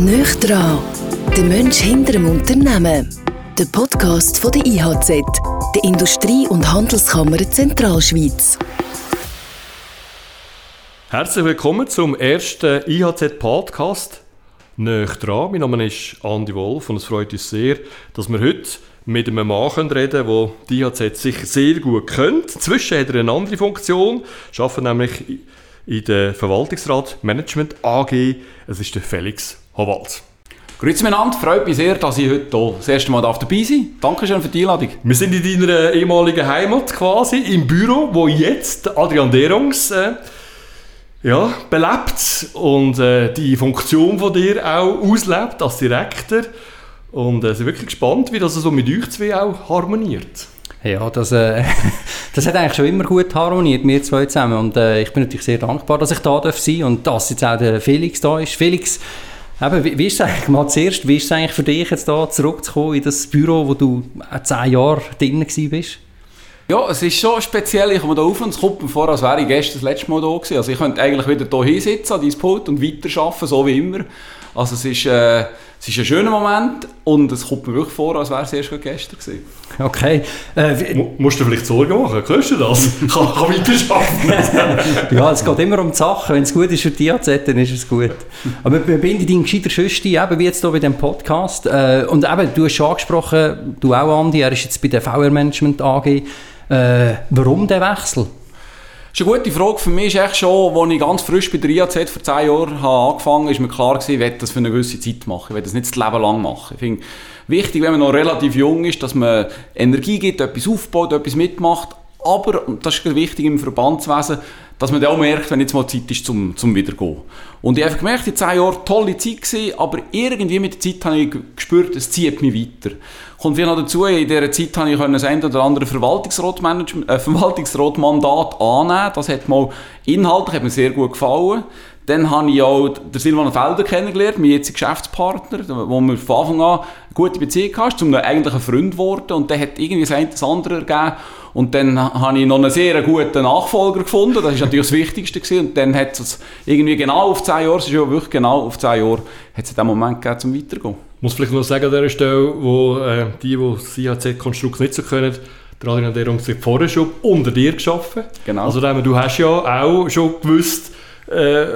Nöch dran, der Mensch hinter dem Unternehmen. Der Podcast von der IHZ, der Industrie- und Handelskammer Zentralschweiz. Herzlich willkommen zum ersten IHZ-Podcast. Nöch dran. Mein Name ist Andi Wolf und es freut uns sehr, dass wir heute mit einem Mann reden können, der die IHZ sicher sehr gut kennt. Zwischen hat er eine andere Funktion, arbeitet nämlich in der Verwaltungsrat Management AG. Es ist der Felix Howald. Grüezi miteinander, freut mich sehr, dass ich heute hier das erste Mal dabei sein darf. Dankeschön für die Einladung. Wir sind in deiner ehemaligen Heimat quasi, im Büro, wo jetzt Adrian Derungs äh, ja, belebt und äh, die Funktion von dir auch auslebt als Direktor. Und äh, sind wirklich gespannt, wie das so mit euch zwei auch harmoniert. Ja, das, äh, das hat eigentlich schon immer gut harmoniert, wir zwei zusammen. Und äh, ich bin natürlich sehr dankbar, dass ich da darf sein und dass jetzt auch der Felix da ist. Felix, eben, wie, wie ist es eigentlich, mal zuerst, wie ist es eigentlich für dich jetzt da zurückzukommen in das Büro, wo du zehn Jahre drin bist? Ja, es ist schon speziell. Ich komme da auf und es kommt mir vor, als wäre ich gestern das letzte Mal da gewesen. Also ich könnte eigentlich wieder hier hinsitzen an deinem Pult und weiterarbeiten, so wie immer. Also es ist, äh, es ist ein schöner Moment und es kommt mir wirklich vor, als wäre es erst gestern gewesen. Okay. Äh, musst du vielleicht Sorgen machen? Kannst du das? kann, kann weiterarbeiten. ja, es geht immer um die Sachen. Wenn es gut ist für die AZ, dann ist es gut. Aber wir binden deinen gescheiter Schüster eben wie jetzt hier bei diesem Podcast. Äh, und eben, du hast schon angesprochen, du auch, Andi, er ist jetzt bei der VR Management AG. Äh, warum der Wechsel? Das ist eine gute Frage. Für mich ist echt schon, als ich ganz frisch bei der IAZ vor zehn Jahren habe angefangen habe, ist mir klar gewesen, ich will das für eine gewisse Zeit machen. Ich will das nicht das Leben lang machen. Ich finde wichtig, wenn man noch relativ jung ist, dass man Energie gibt, etwas aufbaut, etwas mitmacht. Aber, und das ist wichtig im Verbandswesen, dass man dann auch merkt, wenn jetzt mal Zeit ist zum, zum Wiedergehen. Und ich habe gemerkt, in zehn Jahren tolle Zeit gewesen, aber irgendwie mit der Zeit habe ich gespürt, es zieht mich weiter. Kommt viel noch dazu, in dieser Zeit habe ich das ein oder andere Verwaltungsratmandat äh, Verwaltungsratmandat annehmen. Das hat mal inhaltlich hat mir sehr gut gefallen. Dann habe ich auch den Silvana Felder kennengelernt, mein jetziger Geschäftspartner, wo wir von Anfang an eine gute Beziehung hatten, zum eigentlich ein Freund geworden. Und der hat irgendwie das eine das andere ergeben. Und dann habe ich noch einen sehr guten Nachfolger gefunden, das war natürlich das Wichtigste. Gewesen. Und dann hat es irgendwie genau auf zehn Jahre, es ist ja wirklich genau auf zehn Jahre, hat es den Moment gegeben, zum Weitergehen. Ich muss vielleicht noch sagen an dieser Stelle, wo äh, die, die das IHZ-Konstrukt nicht so können, der Adrian Derung hat vorher schon unter dir geschaffen. Genau. Also du hast ja auch schon gewusst, äh,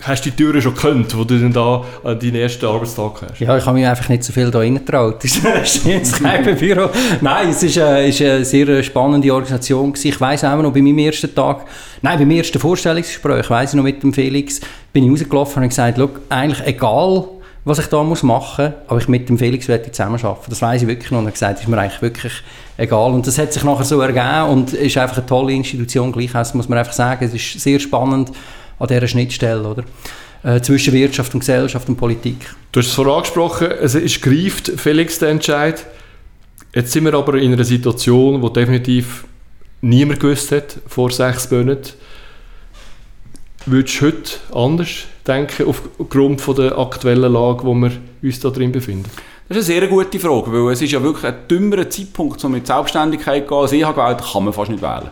hast die Türen schon gekannt, wo du dann da an deinen ersten Arbeitstag hast? Ja, ich habe mich einfach nicht so viel da reingetraut. Das ist jetzt kein Büro. Nein, es ist, äh, ist eine sehr spannende Organisation. Ich weiss auch noch, bei meinem ersten Tag, nein, beim ersten Vorstellungsgespräch, weiss ich noch mit dem Felix, bin ich rausgelaufen und gesagt, eigentlich egal, was ich da muss machen muss, aber ich mit dem Felix zusammenarbeiten. Das weiß ich wirklich noch. Und er hat gesagt, ist mir eigentlich wirklich egal. Und das hat sich nachher so ergeben und ist einfach eine tolle Institution. Gleich muss man einfach sagen, es ist sehr spannend, an dieser Schnittstelle, oder? Äh, zwischen Wirtschaft und Gesellschaft und Politik. Du hast es vorhin angesprochen, es ist greift, Felix, der Entscheid. Jetzt sind wir aber in einer Situation, wo definitiv niemand gewusst hat, vor sechs Monaten. Würdest du heute anders denken, aufgrund von der aktuellen Lage, wo wir uns da drin befinden? Das ist eine sehr gute Frage, weil es ist ja wirklich ein dümmerer Zeitpunkt, um mit Selbstständigkeit zu gehen. Also ich gewählt, kann man fast nicht wählen.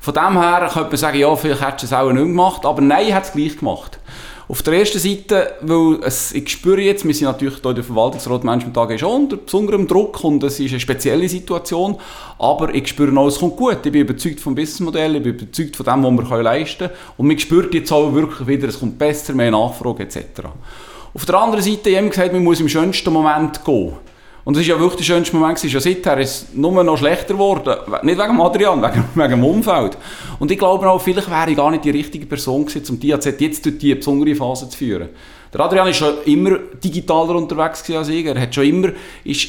Von dem her könnte man sagen, ja, vielleicht hättest du es auch nicht gemacht, aber nein, ich hat es gleich gemacht. Auf der ersten Seite, weil es, ich spüre jetzt, wir sind natürlich hier in der Verwaltungsrat Management AG schon unter besonderem Druck und es ist eine spezielle Situation, aber ich spüre auch, es kommt gut. Ich bin überzeugt vom Businessmodell, ich bin überzeugt von dem, was wir leisten können und man spürt jetzt auch wirklich wieder, es kommt besser, mehr Nachfrage etc. Auf der anderen Seite, ich habe gesagt, man muss im schönsten Moment gehen. Und es war ja wirklich der schönste Moment. Ja, seither ist es nur noch schlechter geworden. Nicht wegen Adrian, wegen, wegen dem Umfeld. Und ich glaube auch, vielleicht wäre ich gar nicht die richtige Person gewesen, um die AZ jetzt durch diese besondere Phase zu führen. Der Adrian war schon immer digitaler unterwegs als ich. Er hat schon immer, ist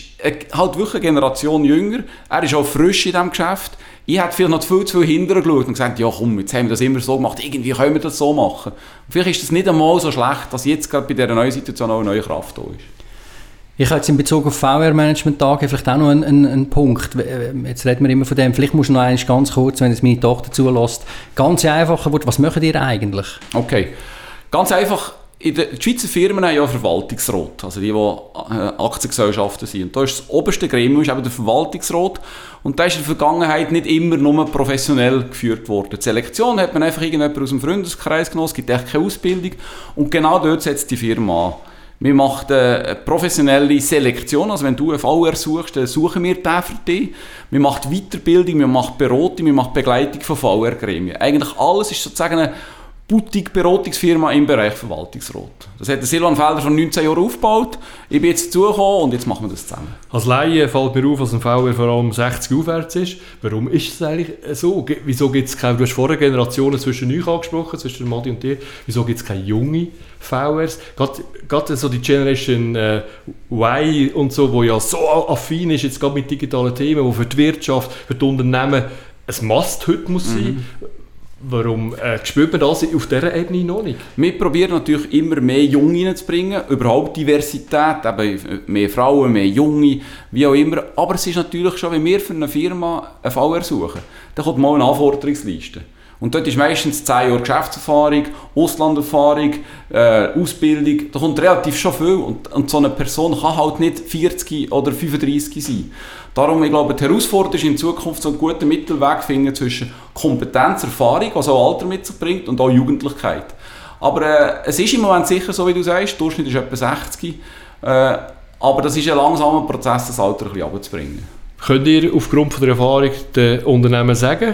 halt wirklich eine Generation jünger. Er ist auch frisch in diesem Geschäft. Ich hätte vielleicht noch viel zu viel hinterher geschaut und gesagt, ja komm, jetzt haben wir das immer so gemacht, irgendwie können wir das so machen. Und vielleicht ist das nicht einmal so schlecht, dass jetzt gerade bei dieser neuen Situation auch eine neue Kraft da ist. Ich habe jetzt in Bezug auf VR-Management-Tage vielleicht auch noch einen, einen, einen, Punkt. Äh, jetzt reden wir immer von dem, vielleicht musst du noch eins ganz kurz, wenn es meine Tochter zulässt, ganz einfacher wird. Was macht ihr eigentlich? Okay, ganz einfach. In den Schweizer Firmen haben ja Verwaltungsrat, also die, die äh, Aktiengesellschaften sind. Und da ist das oberste Gremium ist eben der Verwaltungsrat. Und da ist in der Vergangenheit nicht immer nur professionell geführt worden. Die Selektion hat man einfach irgendjemand aus dem Freundeskreis genommen, es gibt echt keine Ausbildung. Und genau dort setzt die Firma an. Wir machen eine professionelle Selektion, also wenn du einen VR suchst, dann suchen wir den für dich. Wir machen Weiterbildung, wir machen Beratung, wir machen Begleitung von VR-Gremien. Eigentlich alles ist sozusagen eine Boutique-Beratungsfirma im Bereich Verwaltungsrat. Das hat Silvan Felder vor 19 Jahren aufgebaut. Ich bin jetzt dazugekommen und jetzt machen wir das zusammen. Als Laie fällt mir auf, dass ein VR vor allem 60 aufwärts ist. Warum ist es eigentlich so? Wieso gibt es keine, du hast vorher Generationen zwischen euch angesprochen, zwischen Madi und dir, wieso gibt es keine junge VRs? Gerade so die Generation äh, Y und so, wo ja so affin ist, jetzt gerade mit digitalen Themen, wo für die Wirtschaft, für die Unternehmen ein Must heute muss sein. Mhm. Warum äh, spürt man das auf dieser Ebene noch nicht? Wir probieren natürlich immer mehr Junge reinzubringen, überhaupt Diversität, eben mehr Frauen, mehr Junge, wie auch immer. Aber es ist natürlich schon, wenn wir für eine Firma einen VR suchen, dann kommt mal eine Anforderungsliste. Und dort ist meistens 10 Jahre Geschäftserfahrung, Auslanderfahrung, äh, Ausbildung, da kommt relativ schon viel. Und, und so eine Person kann halt nicht 40 oder 35 sein. Darum, ich glaube, die Herausforderung ist in Zukunft so einen guten Mittelweg finden zwischen Kompetenz, Erfahrung, was auch Alter mit sich bringt, und auch Jugendlichkeit. Aber äh, es ist im Moment sicher so, wie du sagst, der Durchschnitt ist etwa 60. Äh, aber das ist ein langsamer Prozess, das Alter ein bisschen runterzubringen. Könnt ihr aufgrund von der Erfahrung den Unternehmen sagen,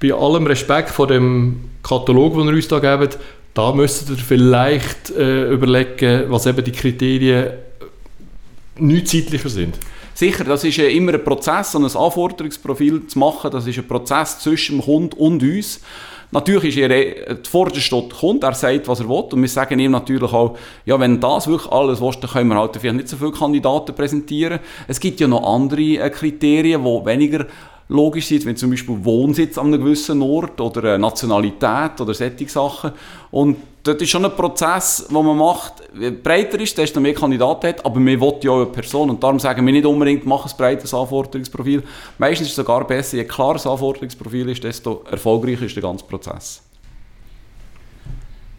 bei allem Respekt vor dem Katalog, den ihr uns da gebt, da müsstet ihr vielleicht äh, überlegen, was eben die Kriterien nicht zeitlicher sind? Sicher, das ist immer ein Prozess, ein Anforderungsprofil zu machen. Das ist ein Prozess zwischen dem Kunden und uns. Natürlich ist er vorderste der Kunde, er sagt, was er will. Und wir sagen ihm natürlich auch, ja, wenn das wirklich alles willst, dann können wir halt vielleicht nicht so viele Kandidaten präsentieren. Es gibt ja noch andere äh, Kriterien, die weniger logisch sind, wenn zum Beispiel Wohnsitz an einem gewissen Ort oder Nationalität oder solche Sachen. Und das ist schon ein Prozess, den man macht. Je breiter ist, desto mehr Kandidaten hat, aber wir wollen ja auch eine Person und darum sagen wir nicht unbedingt, mach ein breites Anforderungsprofil. Meistens ist es sogar besser, je klarer das Anforderungsprofil ist, desto erfolgreicher ist der ganze Prozess.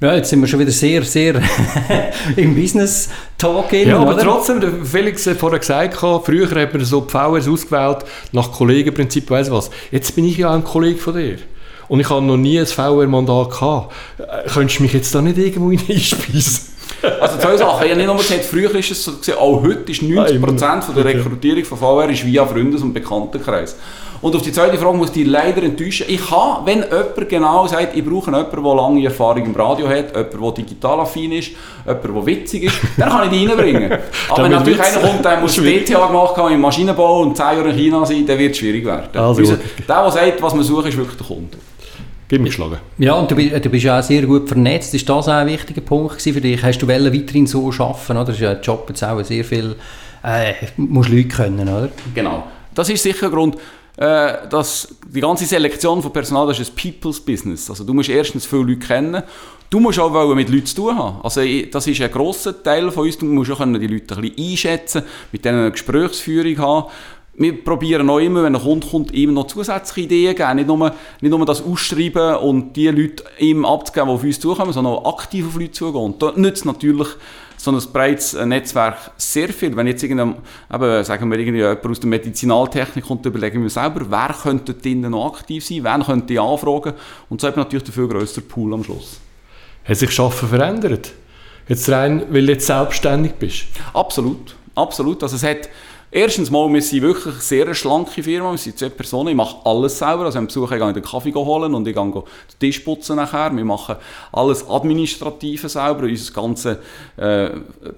Ja, jetzt sind wir schon wieder sehr, sehr im Business-Talk. Ja, aber oder? trotzdem, Felix hat vorher gesagt, früher hat man so die VRs ausgewählt nach Kollegenprinzip, weiss was. Jetzt bin ich ja auch ein Kollege von dir. Und ich habe noch nie ein VR-Mandat gehabt. Äh, könntest du mich jetzt da nicht irgendwo einspeisen? Also zwei Sachen. Ich habe nicht nur gesagt, früher ist es so, auch heute ist 90% von der Rekrutierung von VR ist via Freundes- und Bekanntenkreis. Und auf die zweite Frage muss ich leider enttäuschen. Ich kann, wenn jemand genau sagt, ich brauche jemanden, der lange Erfahrung im Radio hat, jemanden, der digital affin ist, jemanden, der witzig ist, dann kann ich die reinbringen. Aber wenn natürlich einer kommt, der muss BTA gemacht haben im Maschinenbau und 10 Jahre in China sein, dann wird es schwierig werden. Also, der, der sagt, was man sucht, ist wirklich der Kunde. Gib mich geschlagen. Ja, und du, du bist ja auch sehr gut vernetzt. Ist das auch ein wichtiger Punkt für dich? Hast du weiterhin so arbeiten, oder? Das ist ja ein Job jetzt auch sehr viel, äh, musst Leute können, oder? Genau. Das ist sicher ein Grund, äh, dass die ganze Selektion von Personal, das ist ein People's Business. Also du musst erstens viele Leute kennen, Du musst auch mit Leuten zu tun haben. Also, das ist ein grosser Teil von uns. Du musst auch die Leute ein bisschen einschätzen, mit denen eine Gesprächsführung haben wir probieren auch immer, wenn ein Kunde kommt, ihm noch zusätzliche Ideen geben. Nicht nur, nicht nur das Ausschreiben und die Leute ihm abzugeben, die auf uns zukommen, sondern auch aktiv auf Leute zugehen. Und da nützt natürlich so ein breites Netzwerk sehr viel. Wenn jetzt irgendein, eben, sagen wir, irgendwie jemand aus der Medizinaltechnik kommt, überlegen wir selber, wer könnte drinnen noch aktiv sein, wen könnte ich anfragen. Und so hat man natürlich den viel grösseren Pool am Schluss. Hat sich Schaffen verändert? Jetzt rein, weil du jetzt selbstständig bist? Absolut. Absolut. Also es hat Erstens mal, wir sind wirklich eine sehr schlanke Firma, wir sind zwei Personen, ich mache alles selber, also wenn Besucher gehe ich den Kaffee holen und ich gehe den Tisch putzen nachher, wir machen alles Administrative selber, unsere ganze äh,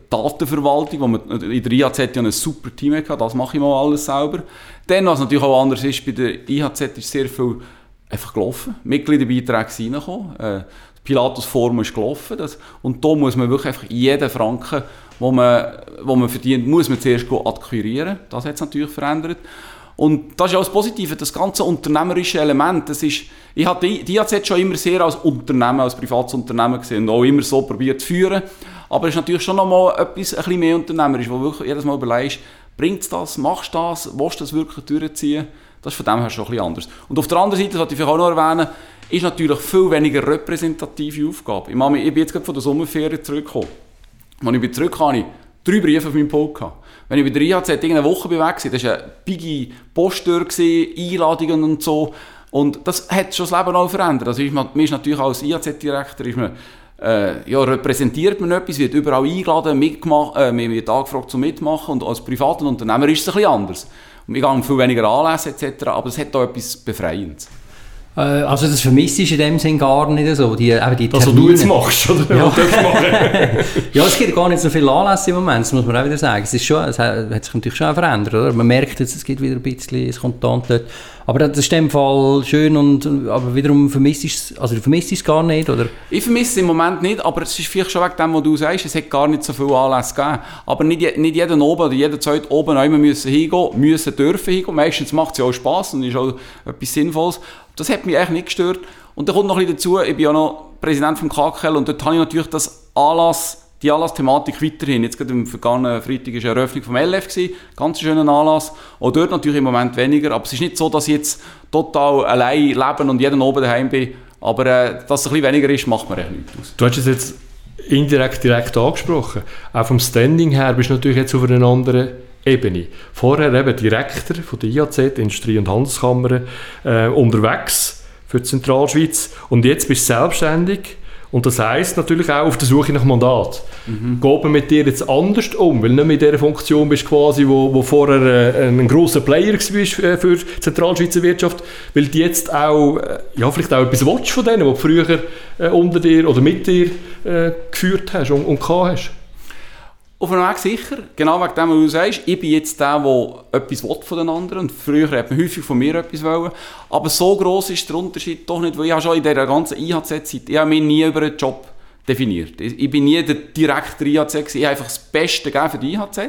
Datenverwaltung, wo wir in der IHZ ja ein super Team hatten, das mache ich mal alles selber. Dann, was natürlich auch anders ist, bei der IHZ ist sehr viel einfach gelaufen, Mitgliederbeiträge sind reingekommen, äh, Pilatus-Form ist gelaufen. Das, und da muss man wirklich einfach jeden Franken, wo man, wo man verdient, muss man zuerst akquirieren. Das hat es natürlich verändert. Und das ist auch das Positive, das ganze unternehmerische Element. Das ist, ich habe die, die schon immer sehr als Unternehmen, als privates Unternehmen gesehen und auch immer so probiert zu führen. Aber es ist natürlich schon nochmal etwas ein mehr unternehmerisch, wo wirklich jedes Mal überlegst, bringt das, machst du das, willst du das wirklich durchziehen? Das ist von dem her schon bisschen anders. Und auf der anderen Seite, das wollte ich auch noch erwähnen, ist natürlich viel weniger repräsentative Aufgabe. Ich, meine, ich bin jetzt gerade von der Sommerferien zurückgekommen. Als ich zurückkam, hatte ich drei Briefe auf meinem Pult. Wenn ich bei der IHZ eine Woche weg war, das eine biggie Posttür, Einladungen und so. Und das hat schon das Leben auch verändert. Also man ist natürlich als IHZ-Direktor äh, ja, repräsentiert man etwas, wird überall eingeladen, mitgemacht, äh, man wird angefragt zum Mitmachen und als privater Unternehmer ist es ein bisschen anders. Wir gehen viel weniger Anlässe etc., aber es hat auch etwas Befreiendes. Äh, also das vermisst ist in dem Sinn gar nicht so. Die, eben die das, was du jetzt machst, oder? Ja. ja, es gibt gar nicht so viele Anlässe im Moment, das muss man auch wieder sagen. Es, ist schon, es hat sich natürlich schon verändert, oder? Man merkt jetzt, es gibt wieder ein bisschen, es kommt dort. Aber das ist in dem Fall schön und aber wiederum vermisst es, also du vermisst es gar nicht, oder? Ich vermisse es im Moment nicht, aber es ist vielleicht schon wegen dem, was du sagst, es hat gar nicht so viele Anlässe gegeben. Aber nicht, nicht jeder oben oder jeder zweite oben immer müssen hingehen, müssen dürfen hingehen. Meistens macht es ja auch Spass und ist auch etwas Sinnvolles. Das hat mich eigentlich nicht gestört. Und dann kommt noch ein bisschen dazu, ich bin ja noch Präsident vom KKL und dort habe ich natürlich das Anlass die Anlassthematik weiterhin. Jetzt gerade am vergangenen Freitag war eine Eröffnung vom LF, gewesen, ganz schöner Anlass. Auch dort natürlich im Moment weniger, aber es ist nicht so, dass ich jetzt total allein leben und jeden oben daheim bin. Aber äh, dass es ein bisschen weniger ist, macht mir echt nichts aus. Du hast es jetzt indirekt direkt angesprochen. Auch vom Standing her bist du natürlich jetzt auf einer anderen Ebene. Vorher eben Direktor von der IAZ, Industrie- und Handelskammer, äh, unterwegs für die Zentralschweiz und jetzt bist du selbstständig und das heisst natürlich auch auf der Suche nach Mandat. Mhm. Geht man mit dir jetzt anders um, weil nicht mehr in dieser Funktion bist, quasi, wo, wo vorher äh, ein grosser Player warst äh, für die Zentralschweizer Wirtschaft, weil du jetzt auch, äh, ja, vielleicht auch etwas willst von denen, die du früher äh, unter dir oder mit dir geführt hast und, und gehabt hast. Auf einem Weg sicher, genau wegen dem, was du sagst. Ich bin jetzt der, der etwas will von den anderen und früher hat man häufig von mir etwas wollen. Aber so gross ist der Unterschied doch nicht, weil ich habe schon in dieser ganzen IHZ-Zeit, habe mich nie über einen Job definiert. Ich, bin nie der direkte IHZ, ich habe einfach das Beste gegeben für die IHZ,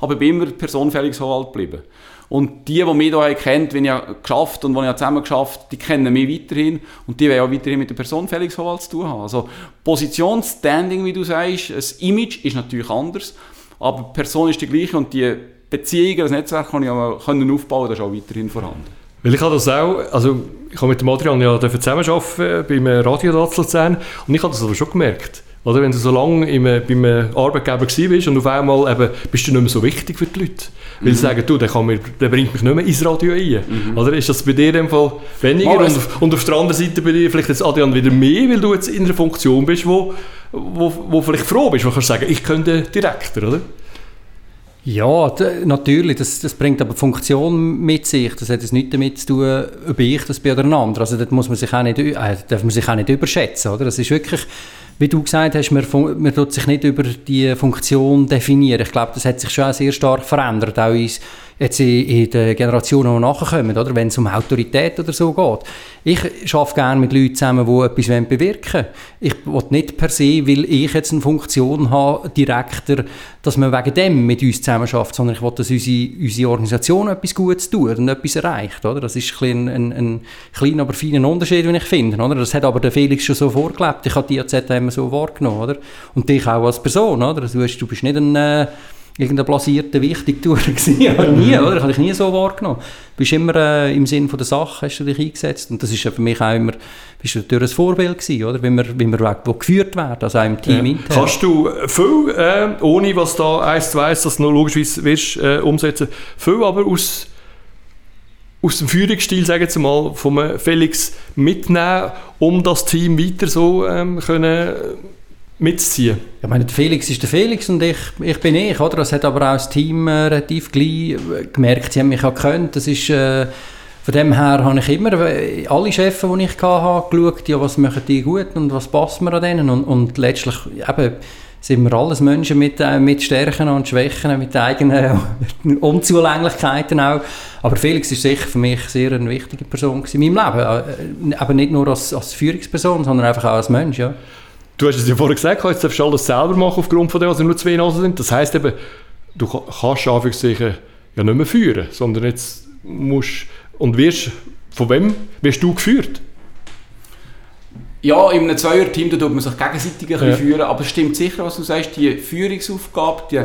aber ich bin immer personenfälligshoheit geblieben. Und die, die mich hier kennt, wenn ich geschafft und die ich zusammen geschafft, die kennen mich weiterhin und die werden auch weiterhin mit der Person Felix Howald zu tun haben. Also Position, Standing, wie du sagst, das Image ist natürlich anders, aber die Person ist die gleiche und die Beziehungen, das Netzwerk kann ich auch können aufbauen, das ist auch weiterhin vorhanden. Weil ich habe das auch, also ich habe mit dem Adrian ja zusammenarbeiten beim Radio Luzern und ich habe das aber schon gemerkt. Oder wenn du so lange im, beim Arbeitgeber warst und auf einmal eben, bist du nicht mehr so wichtig für die Leute. Weil sie mhm. sagen, du, der, kann mir, der bringt mich nicht mehr ins Radio ein. Mhm. Oder ist das bei dir in dem Fall weniger? und, auf, und auf der anderen Seite bei dir vielleicht jetzt Adrian wieder mehr, weil du jetzt in einer Funktion bist, wo, wo, wo vielleicht froh bist, wo du kannst sagen, ich könnte Direktor, oder? Ja, natürlich. Das, das bringt aber Funktion mit sich. Das hat jetzt nichts damit zu tun, ob ich das bin oder ein anderer. Also das muss man sich auch nicht, äh, darf man sich auch nicht überschätzen. Oder? Das ist wirklich wie du gesagt hast, man, man tut sich nicht über die Funktion definieren. Ich glaube, das hat sich schon sehr stark verändert, auch jetzt in, den Generationen, die nachkommen, oder? wenn es um Autorität oder so geht. Ich arbeite gerne mit Leuten zusammen, die etwas bewirken wollen. Ich will nicht per se, weil ich jetzt eine Funktion habe, Direktor, dass man wegen dem mit uns zusammen schafft, sondern ich will, dass unsere, unsere Organisation etwas Gutes tut und etwas erreicht. Oder? Das ist ein, ein, ein kleiner, aber feiner Unterschied, den ich finde. Oder? Das hat aber der Felix schon so vorgelebt. Ich habe die AZ immer so wahrgenommen. Oder? Und dich auch als Person. Oder? Du, hast, du bist nicht ein... Äh, irgendein blasierter Wichtigtour gewesen. nie, oder? Das habe ich nie so wahrgenommen. Du bist immer äh, im Sinn von der Sache, hast du dich eingesetzt. Und das ist für mich auch immer, bist du natürlich ein Vorbild gewesen, oder? Wie wir, wie wir wo geführt werden, also auch im Team ja. Kannst du viel, äh, ohne was da eins zu eins, das noch logischerweise wirst, äh, umsetzen, viel aber aus aus dem Führungsstil, sagen wir mal, von Felix mitnehmen, um das Team weiter so ähm, können mitzuziehen? Ich meine, Felix ist der Felix und ich, ich bin ich, oder? Das hat aber auch das Team äh, relativ gleich äh, gemerkt, sie haben mich auch gekannt. Das ist, äh, von dem her habe ich immer, äh, alle Chefs, die ich hatte, geschaut, ja, was machen die gut und was passt mir an denen und, und letztlich eben, sind wir alles Menschen mit, äh, mit Stärken und Schwächen, mit eigenen Unzulänglichkeiten auch. Aber Felix ist sicher für mich sehr eine wichtige Person in meinem Leben. Aber nicht nur als, als Führungsperson, sondern einfach auch als Mensch. Ja. Du hast es ja vorher gesagt, jetzt darfst du alles selber machen aufgrund von dem, dass nur zwei Nasen sind. Das heisst eben, du kannst Anführungszeichen ja nicht mehr führen, sondern jetzt musst und wirst, von wem wirst du geführt? Ja, in einem Zweier-Team tut man sich gegenseitig ein ja. führen, aber es stimmt sicher, was du sagst, die Führungsaufgabe, die,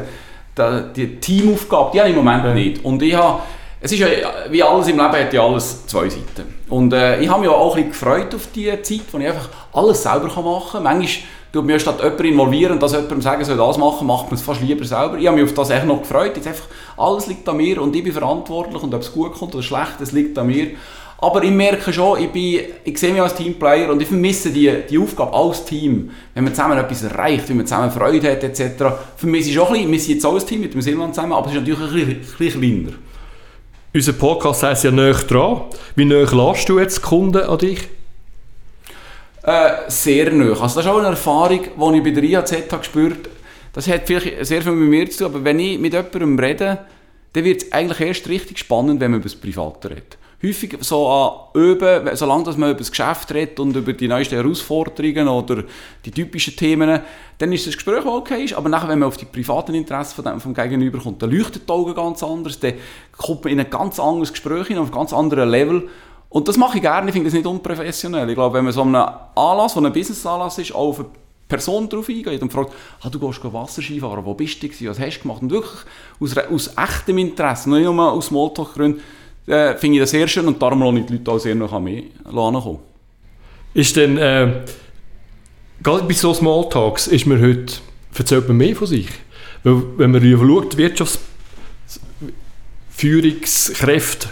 die, die Teamaufgabe, die habe ich im Moment ja. nicht. Und ich habe es ist ja, wie alles im Leben hat ja alles zwei Seiten. Und äh, ich habe mich auch ein bisschen gefreut auf die Zeit, wo ich einfach alles selber machen kann. Manchmal tut mir statt jemanden involvieren und dass jemandem sagen soll, das machen, macht man es fast lieber selber. Ich habe mich auf das echt noch gefreut. Jetzt einfach, alles liegt an mir und ich bin verantwortlich und ob es gut kommt oder schlecht, es liegt an mir. Aber ich merke schon, ich, bin, ich sehe mich als Teamplayer und ich vermisse die, die Aufgabe als Team. Wenn man zusammen etwas erreicht, wenn man zusammen Freude hat etc. Vermisse ich schon ein bisschen, wir sind jetzt auch ein Team mit dem Silvan zusammen, aber es ist natürlich ein bisschen, ein bisschen kleiner. Unser Podcast heisst ja «Näher dran». Wie näher lässt du jetzt Kunden an dich? Äh, sehr nah. Also das ist auch eine Erfahrung, die ich bei der IAZ habe gespürt Das hat vielleicht sehr viel mit mir zu tun, aber wenn ich mit jemandem rede, dann wird es eigentlich erst richtig spannend, wenn man über das Private redet häufig so an Üben, solange dass man über das Geschäft redet und über die neuesten Herausforderungen oder die typischen Themen, dann ist das Gespräch okay, aber nachher, wenn man auf die privaten Interessen von dem, vom Gegenüber kommt, dann leuchtet die Augen ganz anders, dann kommt man in ein ganz anderes Gespräch hin, auf ein ganz anderes Level und das mache ich gerne, ich finde das nicht unprofessionell. Ich glaube, wenn man so einen Anlass, der ein Business-Anlass ist, auch auf eine Person darauf eingeht und fragt, ah, du gehst Wasserski fahren, wo bist du was hast du gemacht? Und wirklich aus, aus echtem Interesse, nicht nur aus Smalltalk-Gründen, äh, finde ich das sehr schön und darum lasse ich die Leute auch sehr noch an mich kommen. Ist denn, äh, gerade bei so Smalltalks, ist man heute, erzählt man mehr von sich? Weil, wenn man schaut, Wirtschaftsführungskräfte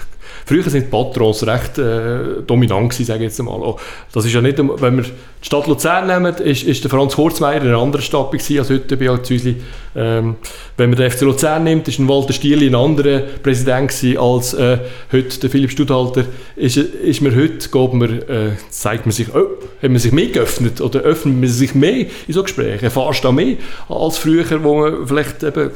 Früher sind die Patrons recht äh, dominant gewesen, sage ich jetzt einmal. Oh, das ist ja nicht, wenn wir die Stadt Luzern nehmen, ist, ist der Franz Kurzmeier in einer anderen Stadt gewesen, als heute bei Altzüsli. Ähm, wenn man den FC Luzern nimmt, ist ein Walter Stierli ein anderer Präsident gewesen, als äh, heute der Philipp Studhalter. Ist, ist man heute, man, äh, zeigt man sich, oh, hat man sich mehr geöffnet oder öffnet man sich mehr in so Gesprächen, erfährst du mehr als früher, wo man vielleicht eben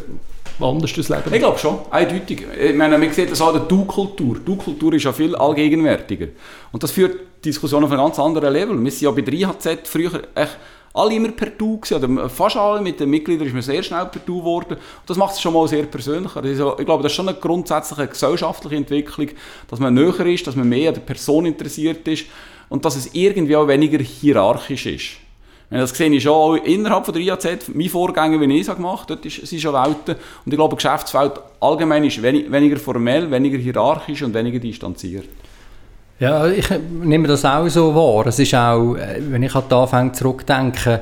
anders das Leben? Ich glaube schon, eindeutig. Ich meine, man sieht das auch der Du-Kultur. Du-Kultur ist ja viel allgegenwärtiger. Und das führt die Diskussion auf ein ganz anderes Level. Wir sind ja bei der IHZ früher echt alle immer per Du gewesen, oder fast alle mit den Mitgliedern ist man sehr schnell per Du geworden. Und das macht es schon mal sehr persönlich. Also ich glaube, das ist schon eine grundsätzliche gesellschaftliche Entwicklung, dass man näher ist, dass man mehr an der Person interessiert ist und dass es irgendwie auch weniger hierarchisch ist. Das sehe ich schon innerhalb von der IAZ, mein Vorgänger, wie ich es gemacht habe, dort sind schon Welten. Und ich glaube, die Geschäftswelt allgemein ist weniger formell, weniger hierarchisch und weniger distanziert. Ja, ich nehme das auch so wahr. Es ist auch, äh, wenn ich an die Anfänge zurückdenke,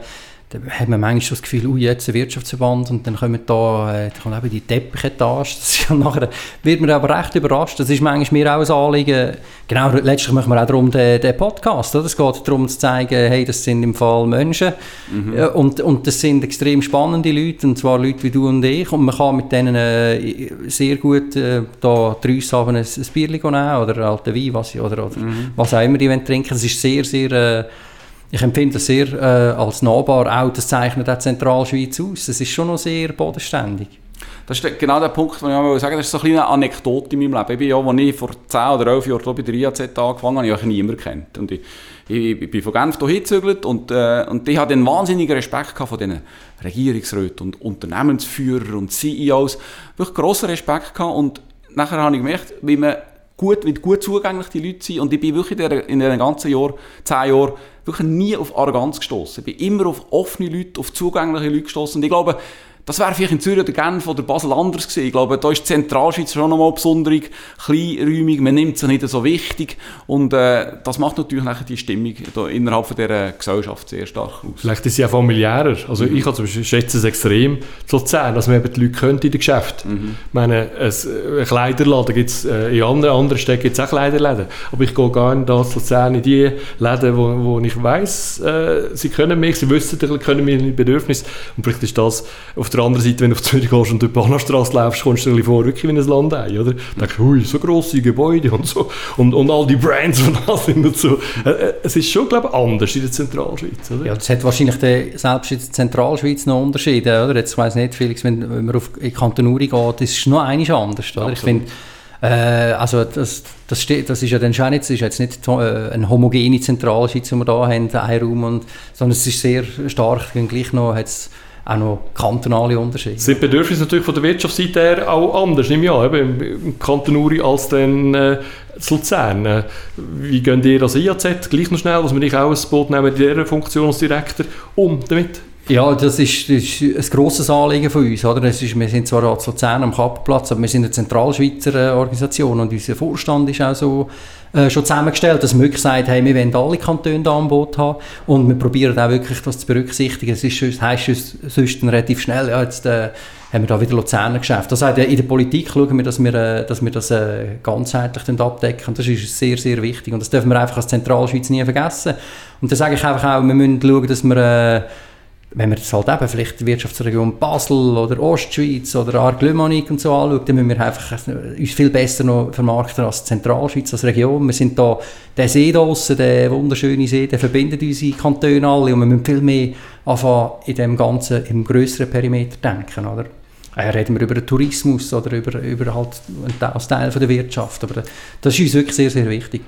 dann hat man manchmal das Gefühl, oh, jetzt ein Wirtschaftsverband und dann kommen da, äh, da kommt eben die Teppichetage. Das ist ja nachher, wird man aber recht überrascht. Das ist manchmal mir auch ein Anliegen. Genau, letztlich machen wir auch darum den, den Podcast. Oder? Es geht darum zu zeigen, hey, das sind im Fall Menschen mhm. Und, und das sind extrem spannende Leute und zwar Leute wie du und ich und man kann mit denen äh, sehr gut äh, da drei ein, ein Bier nehmen oder alte Wein was, oder, oder mhm. was auch immer die trinken. Das ist sehr, sehr... Äh, ich empfinde das sehr äh, als nahbar. Auch das zeichnet auch Zentralschweiz aus. Es ist schon noch sehr bodenständig. Das ist genau der Punkt, den ich mal sagen das ist so eine kleine Anekdote in meinem Leben. Ich bin ja, als ich vor 10 oder 11 Jahren bei der IAZ angefangen habe, habe ich niemanden kennt. Und ich, ich, ich bin von Genf hierher gezögert und, äh, und ich hatte einen wahnsinnigen Respekt von diesen Regierungsräten und Unternehmensführern und CEOs. Wirklich grossen Respekt gehabt und nachher habe ich gemerkt, wie man gut, wie gut zugänglich die Leute sind. Und ich bin wirklich in den ganzen Jahr, zehn Jahren, wirklich nie auf Arroganz gestoßen. Ich bin immer auf offene Leute, auf zugängliche Leute gestoßen. Und ich glaube, das wäre vielleicht in Zürich oder Genf oder Basel anders gewesen. Ich glaube, da ist die Zentralschweiz schon nochmal besonders kleinräumig, man nimmt es nicht so wichtig und äh, das macht natürlich nachher die Stimmung da innerhalb von dieser Gesellschaft sehr stark aus. Vielleicht ist es ja familiärer. Also mhm. ich Beispiel schätze es extrem zu Luzern, dass man eben die Leute könnte in den Geschäften. Mhm. Ich meine, ein Kleiderladen gibt es, äh, in anderen, anderen Städten gibt es auch Kleiderläden, aber ich gehe gerne da zu Luzern in die Läden, wo, wo ich weiss, äh, sie können mich, sie wissen, können meine Bedürfnisse und vielleicht ist das auf der anderen Seite, wenn du auf Zürich gehst und durch die Bahnstraße läufst, kommst du dir vor, wirklich wie ein Landei, oder? Da denkst du, hui, so grosse Gebäude und so. Und, und all die Brands und alles sind dazu. Äh, äh, es ist schon, glaube ich, anders in der Zentralschweiz, oder? Ja, das hat wahrscheinlich der, selbst in der Zentralschweiz noch Unterschiede, oder? Jetzt weiss nicht, Felix, wenn, wenn man auf in Kanton Uri geht, ist es noch einiges anders, oder? Ich finde, äh, also das, das, steht, das ist ja dann schon nicht, ist jetzt nicht eine homogene Zentralschweiz, die wir da haben, ein Raum, und, sondern es ist sehr stark, gleich noch hat's auch noch kantonale Unterschiede. Sind die Bedürfnisse natürlich von der Wirtschaftsseite her auch anders, nehme ich an, eben im Kanton Uri als dann äh, Luzern. Äh, wie gehen ihr als IAZ, gleich noch schnell, dass wir dich auch ins Boot nehmen in dieser Funktion als Direktor, um damit Ja, das ist, das ist ein grosses Anliegen von uns. Oder? Das ist, wir sind zwar als Luzern am Kappenplatz, aber wir sind eine Zentralschweizer Organisation und unser Vorstand ist auch so äh, schon zusammengestellt, dass wir wirklich sagt, hey, wir wollen alle Kantone da an Boot haben und wir probieren auch wirklich das zu berücksichtigen. Es ist, heisst sonst relativ schnell, ja, jetzt äh, haben wir da wieder Luzerner geschafft. Das heißt, in der Politik schauen wir, dass wir, äh, dass wir das äh, ganzheitlich abdecken. Das ist sehr, sehr wichtig und das dürfen wir einfach als Zentralschweiz nie vergessen. Und da sage ich einfach auch, wir müssen schauen, dass wir äh, wenn wir das halt eben vielleicht die Wirtschaftsregion Basel oder Ostschweiz oder Arc-Lümanik und so anschauen, dann müssen wir einfach uns viel besser noch vermarkten als Zentralschweiz, als Region. Wir sind da, der See da draussen, der wunderschöne See, der verbindet unsere Kantone alle und wir müssen viel mehr anfangen, in dem ganzen, im grösseren Perimeter denken, oder? Reden wir über den Tourismus oder über, über halt als Teil der Wirtschaft, aber das ist uns wirklich sehr, sehr wichtig.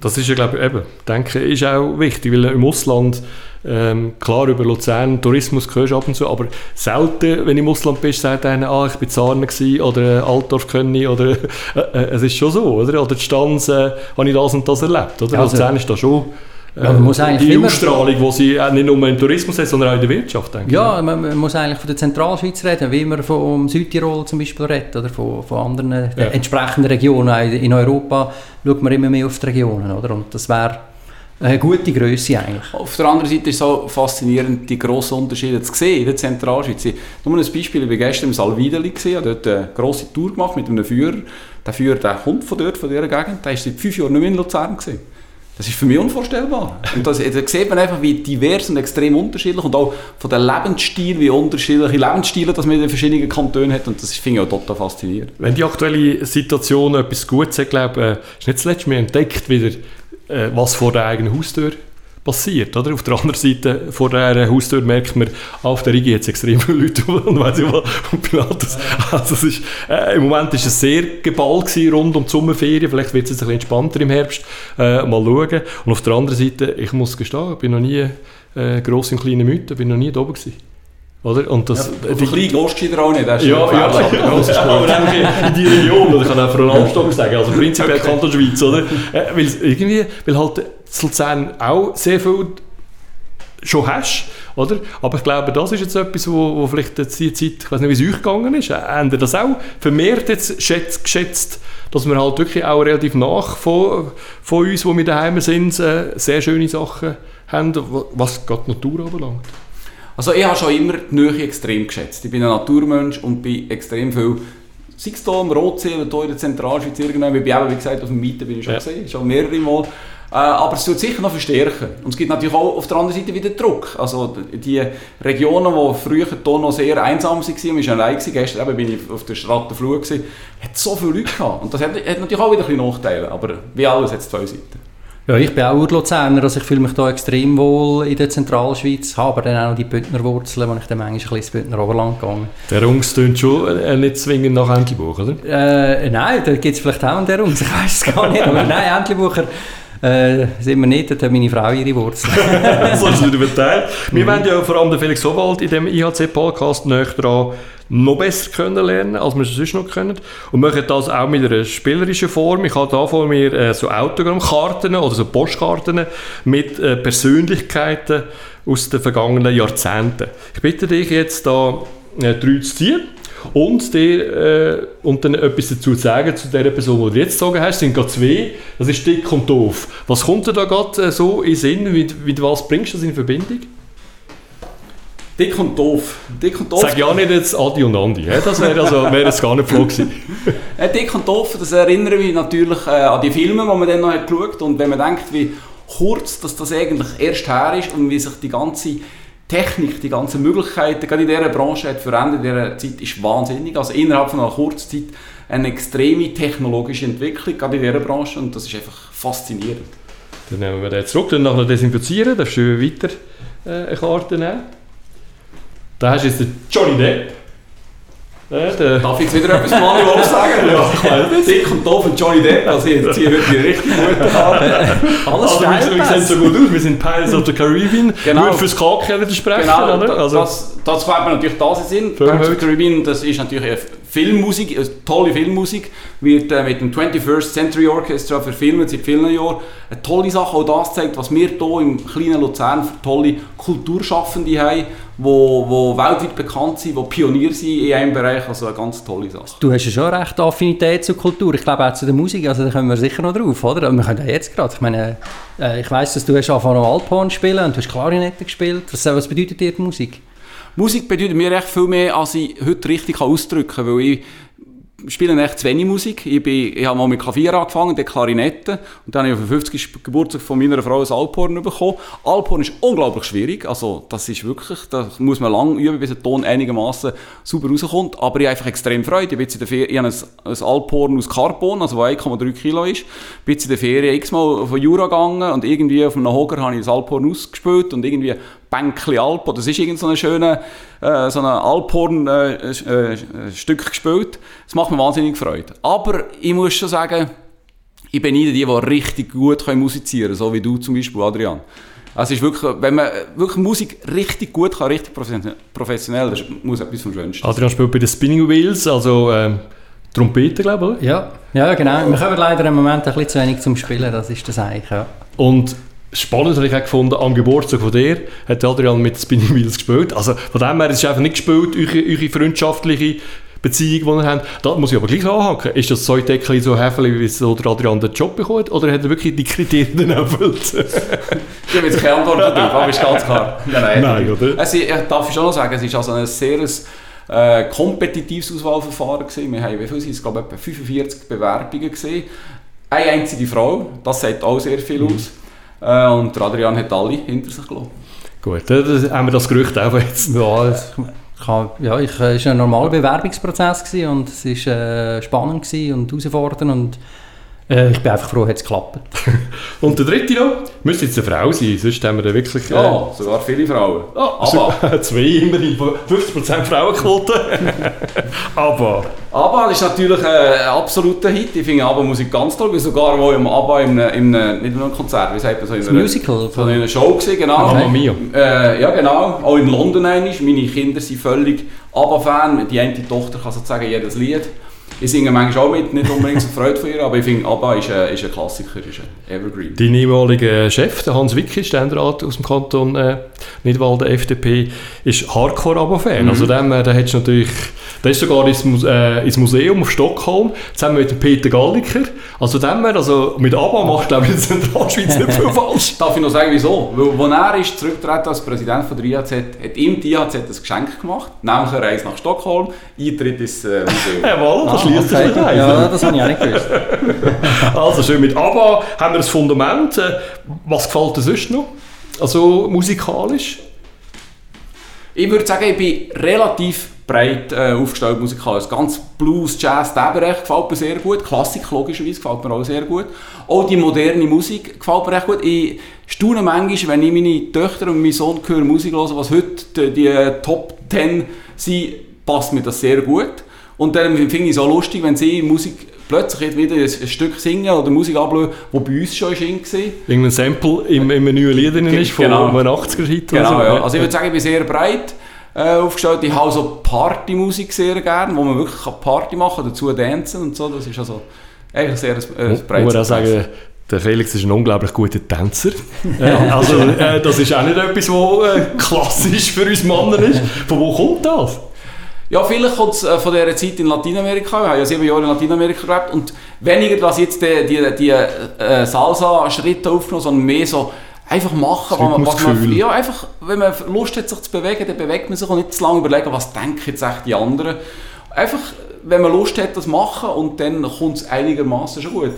Das ist ja, glaube ich, eben, denke ist auch wichtig, weil im Ausland, ähm, klar, über Luzern, Tourismus hörst du ab und zu, aber selten, wenn du im Ausland bist, sagt einer, ah, ich bin Zarnen oder Altdorf Könni oder, äh, äh, es ist schon so, oder? Oder die Stanz, äh, habe ich das und das erlebt, oder? Also, Luzern ist da schon ja, eigentlich die Ausstrahlung, die sie nicht nur im Tourismus hat, sondern auch in der Wirtschaft, denke Ja, man, man, muss eigentlich von der Zentralschweiz reden, wie man von Südtirol zum Beispiel redet, oder von, von anderen ja. entsprechenden Regionen. In Europa schaut man immer mehr auf die Regionen, oder? Und das wäre eine gute Größe eigentlich. Auf der anderen Seite ist es so faszinierend, die grossen Unterschiede zu sehen in der Zentralschweiz. Nur ein Beispiel, ich war gestern im Salvideli, habe dort eine grosse Tour gemacht mit einem Führer. Der Führer der kommt von dort, von dieser Gegend, der war seit fünf Jahren nicht mehr in Luzern. Gewesen. Das ist für mich unvorstellbar. Und das, da sieht man einfach, wie divers und extrem unterschiedlich und auch von den Lebensstilen, wie unterschiedliche Lebensstile das man in den verschiedenen Kantonen hat. Und das finde ich auch total faszinierend. Wenn die aktuelle Situation etwas Gutes hat, glaube ich, äh, ist nicht zuletzt mehr entdeckt wieder, äh, was vor der eigenen Haustür passiert. Oder? Auf der anderen Seite, vor der Haustür merkt man, auf der Rigi jetzt extrem viele Leute und weiss ich was. Und Pilatus, also es ist, äh, Im Moment war es sehr geballt rund um die Sommerferien. Vielleicht wird es jetzt ein bisschen entspannter im Herbst. Äh, mal schauen. Und auf der anderen Seite, ich muss gestehen, ich bin noch nie äh, gross im kleinen Mythen, bin noch nie da oben gewesen. Oder? Und das, ja, die kleinen Gostgescheider auch nicht, das ist ja, ja, ja, ist aber in die Region, oder ich kann auch von Amstock sagen, also prinzipiell okay. Kanton Schweiz, oder? Äh, weil irgendwie, weil halt Luzern auch sehr viel schon hast, oder? Aber ich glaube, das ist jetzt etwas, wo, wo vielleicht jetzt die Zeit, ich weiß nicht, wie es euch gegangen ist, haben das auch vermehrt jetzt schätzt, geschätzt, dass wir halt wirklich auch relativ nach von, von uns, wo wir daheim sind, äh, sehr schöne Sachen haben, was gerade die Natur anbelangt? Also ich habe schon immer die Nähe extrem geschätzt. Ich bin ein Naturmensch und bin extrem viel, sei es hier im Rotsee oder hier in der Zentralschweiz irgendwann, ich bin eben, wie gesagt, auf dem Mieten bin ich schon ja. gesehen, schon mehrere Mal. Äh, aber es wird sicher noch verstärken. Und es gibt natürlich auch auf der anderen Seite wieder Druck. Also die Regionen, die früher hier noch sehr einsam waren, und ich war allein, gestern bin ich auf der Strattenflur, hat so viele Leute gehabt. Und das hat, hat natürlich auch wieder ein Nachteile, aber wie alles hat es zwei Seiten. Ja, ich bin auch Urluzerner, also ich fühle mich da extrem wohl in der Zentralschweiz, habe aber dann auch die Bündner Wurzeln, wo ich dann manchmal ein bisschen ins Bündner Oberland gehe. Der Rungs tönt schon äh, nicht zwingend nach Entlebuch, oder? Äh, nein, da gibt es vielleicht auch einen der Rungs, ich weiß es gar nicht, aber nein, Entlebucher äh, sind wir nicht, da hat meine Frau ihre Wurzeln. so ist es nicht überteilt. Wir mhm. wollen ja vor allem den Felix Sowald in dem IHC-Podcast näher dran noch besser kennenlernen, als wir es sonst noch können. Und machen das auch mit einer spielerischen Form. Ich habe da vor mir äh, so Autogrammkarten oder so Postkarten mit äh, Persönlichkeiten aus den vergangenen Jahrzehnten. Ich bitte dich jetzt da äh, drei zu ziehen und dir äh, und dann etwas dazu zu sagen zu der Person, die du jetzt sagen hast. Sind gerade zwei. Das ist dick und doof. Was kommt dir da gerade äh, so in Sinn? Mit, mit was bringst du das in Verbindung? Dick und doof. Dick und doof. Sag ja nicht jetzt Adi und Andi. Das wäre also, wär jetzt gar nicht froh gewesen. Dick und doof, das erinnere mich natürlich äh, an die Filme, die man dann noch hat geschaut Und wenn man denkt, wie kurz dass das eigentlich erst her ist und wie sich die ganze Technik, die ganzen Möglichkeiten, gerade in dieser Branche hat verändert, in dieser Zeit ist wahnsinnig. Also innerhalb von einer kurzen Zeit eine extreme technologische Entwicklung, gerade in dieser Branche und das ist einfach faszinierend. Dann nehmen wir den zurück, dann nachher desinfizieren, darfst du weiter äh, eine Karte nehmen. Da hast du jetzt den Johnny Depp. Ja, Darf ich jetzt wieder etwas Manual sagen? ja, ich weiß Dick und doof und Johnny Depp, also ich ziehe heute die richtig gute Karte. Alles also, wir, wir sehen so gut aus, wir sind Pirates of the Caribbean. Genau. Würde fürs Kalken sprechen, genau, oder? Also, das, das kann man natürlich da sein. Pirates of the Caribbean, das ist natürlich eine Filmmusik, eine tolle Filmmusik, wird äh, mit dem 21st Century Orchestra verfilmt seit vielen Jahren. Eine tolle Sache, auch das zeigt, was wir hier im kleinen Luzern für tolle Kulturschaffende haben wo, wo weltweit bekannt sind, die Pionier sind in einem Bereich, also eine ganz tolle Sache. Du hast ja schon recht Affinität zur Kultur, ich glaube auch zu der Musik, also da kommen wir sicher noch drauf, oder? Wir können ja jetzt gerade, ich meine, äh, ich weiss, dass du hast angefangen Alphorn spielen und du hast Klarinette gespielt, was, was bedeutet dir die Musik? Musik bedeutet mir echt viel mehr, als ich heute richtig ausdrücken kann, weil ich spiele echt zu wenig Musik. Ich, bin, ich habe mal mit Klavier angefangen, dann Klarinette. Und dann habe ich auf den 50. Geburtstag von meiner Frau ein Alphorn bekommen. Alphorn ist unglaublich schwierig. Also, das ist wirklich, da muss man lang üben, bis der Ton einigermaßen sauber rauskommt. Aber ich habe einfach extrem Freude. Ich, bin in der Ferien, ich habe ein, ein Alphorn aus Carbon, also 1,3 Kilo ist. Bin in der Ferien x-mal auf Jura gegangen und irgendwie auf einem Hocker habe ich das Alphorn ausgespielt und irgendwie Bänkli Alp, das ist irgend so ein schönes äh, so Alphorn-Stück äh, äh, gespielt. Das macht mir wahnsinnig Freude. Aber ich muss schon sagen, ich bin nicht die, die richtig gut musizieren können, so wie du zum Beispiel, Adrian. Also ist wirklich, wenn man wirklich Musik richtig gut kann, richtig professionell, das muss etwas vom Schönsten Adrian spielt bei den Spinning Wheels, also ähm, Trompete, glaube ich, Ja, ja genau. Wir kommen leider im Moment ein bisschen zu wenig zum Spielen, das ist das eigentlich, ja. Und spannend habe ich auch gefunden, am Geburtstag von dir hat Adrian mit Spinning Wheels gespielt. Also von dem her, es ist einfach nicht gespielt, eure, eure freundschaftliche Beziehung, die ihr habt. Da muss ich aber gleich anhaken. Ist das so Deckchen so häflich, wie so der Adrian den Job bekommt, oder hat er wirklich die Kriterien erfüllt? ich habe jetzt keine Antwort darauf, aber ist ganz klar. Nein, nein oder? Also, ich darf schon noch sagen, es ist also ein sehr äh, kompetitives Auswahlverfahren gewesen. Wir haben, wie viel sind es, glaube etwa 45 Bewerbungen gesehen. Eine einzige Frau, das sagt auch sehr viel mhm. Äh, und Adrian hat alle hinter sich gelassen. Gut, dann haben wir das Gerücht auch jetzt. Ja, es, kann, ja ich, es war ein normaler Bewerbungsprozess und es war äh, spannend und herausfordernd und äh, ich bin einfach froh, dass es geklappt. Und der dritte noch, müsste jetzt eine Frau sein, sonst haben wir da wirklich... Äh, ja, sogar viele Frauen. Oh, aber. Zwei immerhin, 50% Frauenquote. aber. ABBA ist natürlich ein absoluter Hit. Ich finde ABBA-Musik ganz toll, weil sogar wo im ABBA in einem, in nicht nur ein Konzert, wie sagt man so, in einer, Musical, so in einer Show gesehen, genau. Mamma Mia. Äh, ja, genau. Auch in London einmal. Meine Kinder sind völlig ABBA-Fan. Die eine Tochter kann sozusagen jedes Lied. Ich singe manchmal auch mit, nicht unbedingt so Freude von ihr, aber ich finde, ABBA ist ein, ist ein Klassiker, ist ein Evergreen. Dein ehemaliger Chef, der Hans Wicki, Ständerat aus dem Kanton äh, Nidwalden, FDP, ist Hardcore-ABBA-Fan. Mhm. Also dem, äh, da hättest natürlich, der ist sogar ins, äh, ins Museum auf Stockholm, zusammen mit Peter Galliker. Also dem, also mit ABBA machst du, glaube ich, in der Zentralschweiz nicht viel falsch. Darf ich noch sagen, wieso? Weil, als er ist zurückgetreten als Präsident von der IAZ, hat ihm die IAZ ein Geschenk gemacht, nämlich eine Reise nach Stockholm, Eintritt ins äh, Museum. Jawohl, das schließt okay. sich Ja, das habe ich auch nicht gewusst. also schön, mit ABBA haben wir das Fundament. Äh, was gefällt dir sonst noch? Also musikalisch? Ich würde sagen, ich bin relativ breit äh, aufgestellt musikalisch. Ganz Blues, Jazz, der Bereich gefällt mir sehr gut. Klassik logischerweise gefällt mir auch sehr gut. Auch die moderne Musik gefällt mir recht gut. Ich staune manchmal, wenn ich meine Töchter und meinen Sohn höre Musik hören, was heute die, die Top 10 sind, passt mir das sehr gut. Und dann finde ich es auch lustig, wenn sie Musik plötzlich wieder ein, Stück singen oder Musik ablösen, die bei uns schon in war. Irgendein Sample im, im neuen Lied drin ist, von genau. einem 80er-Hit genau, so. ja. Also ich würde sagen, ich bin sehr breit äh, aufgestellt. Ich habe so Partymusik sehr gerne, wo man wirklich Party machen kann, dazu tanzen und so. Das ist also eigentlich sehr äh, breit. Muss man auch sagen, der Felix ist ein unglaublich guter Tänzer. äh, also äh, das ist auch nicht etwas, was äh, klassisch für uns Männer ist. Von wo kommt das? Ja, vielleicht kommt es äh, von dieser Zeit in Lateinamerika. Ich habe ja sieben Jahre in Lateinamerika gelebt. Und weniger, dass jetzt die, die, die äh, Salsa-Schritte aufgenommen, sondern mehr so einfach machen, was man, was man, ja, einfach, wenn man Lust hat, sich zu bewegen, dann bewegt man sich und nicht zu lange überlegen, was denken jetzt echt die anderen. Einfach wenn man Lust hat, das machen und dann kommt es einigermaßen schon gut.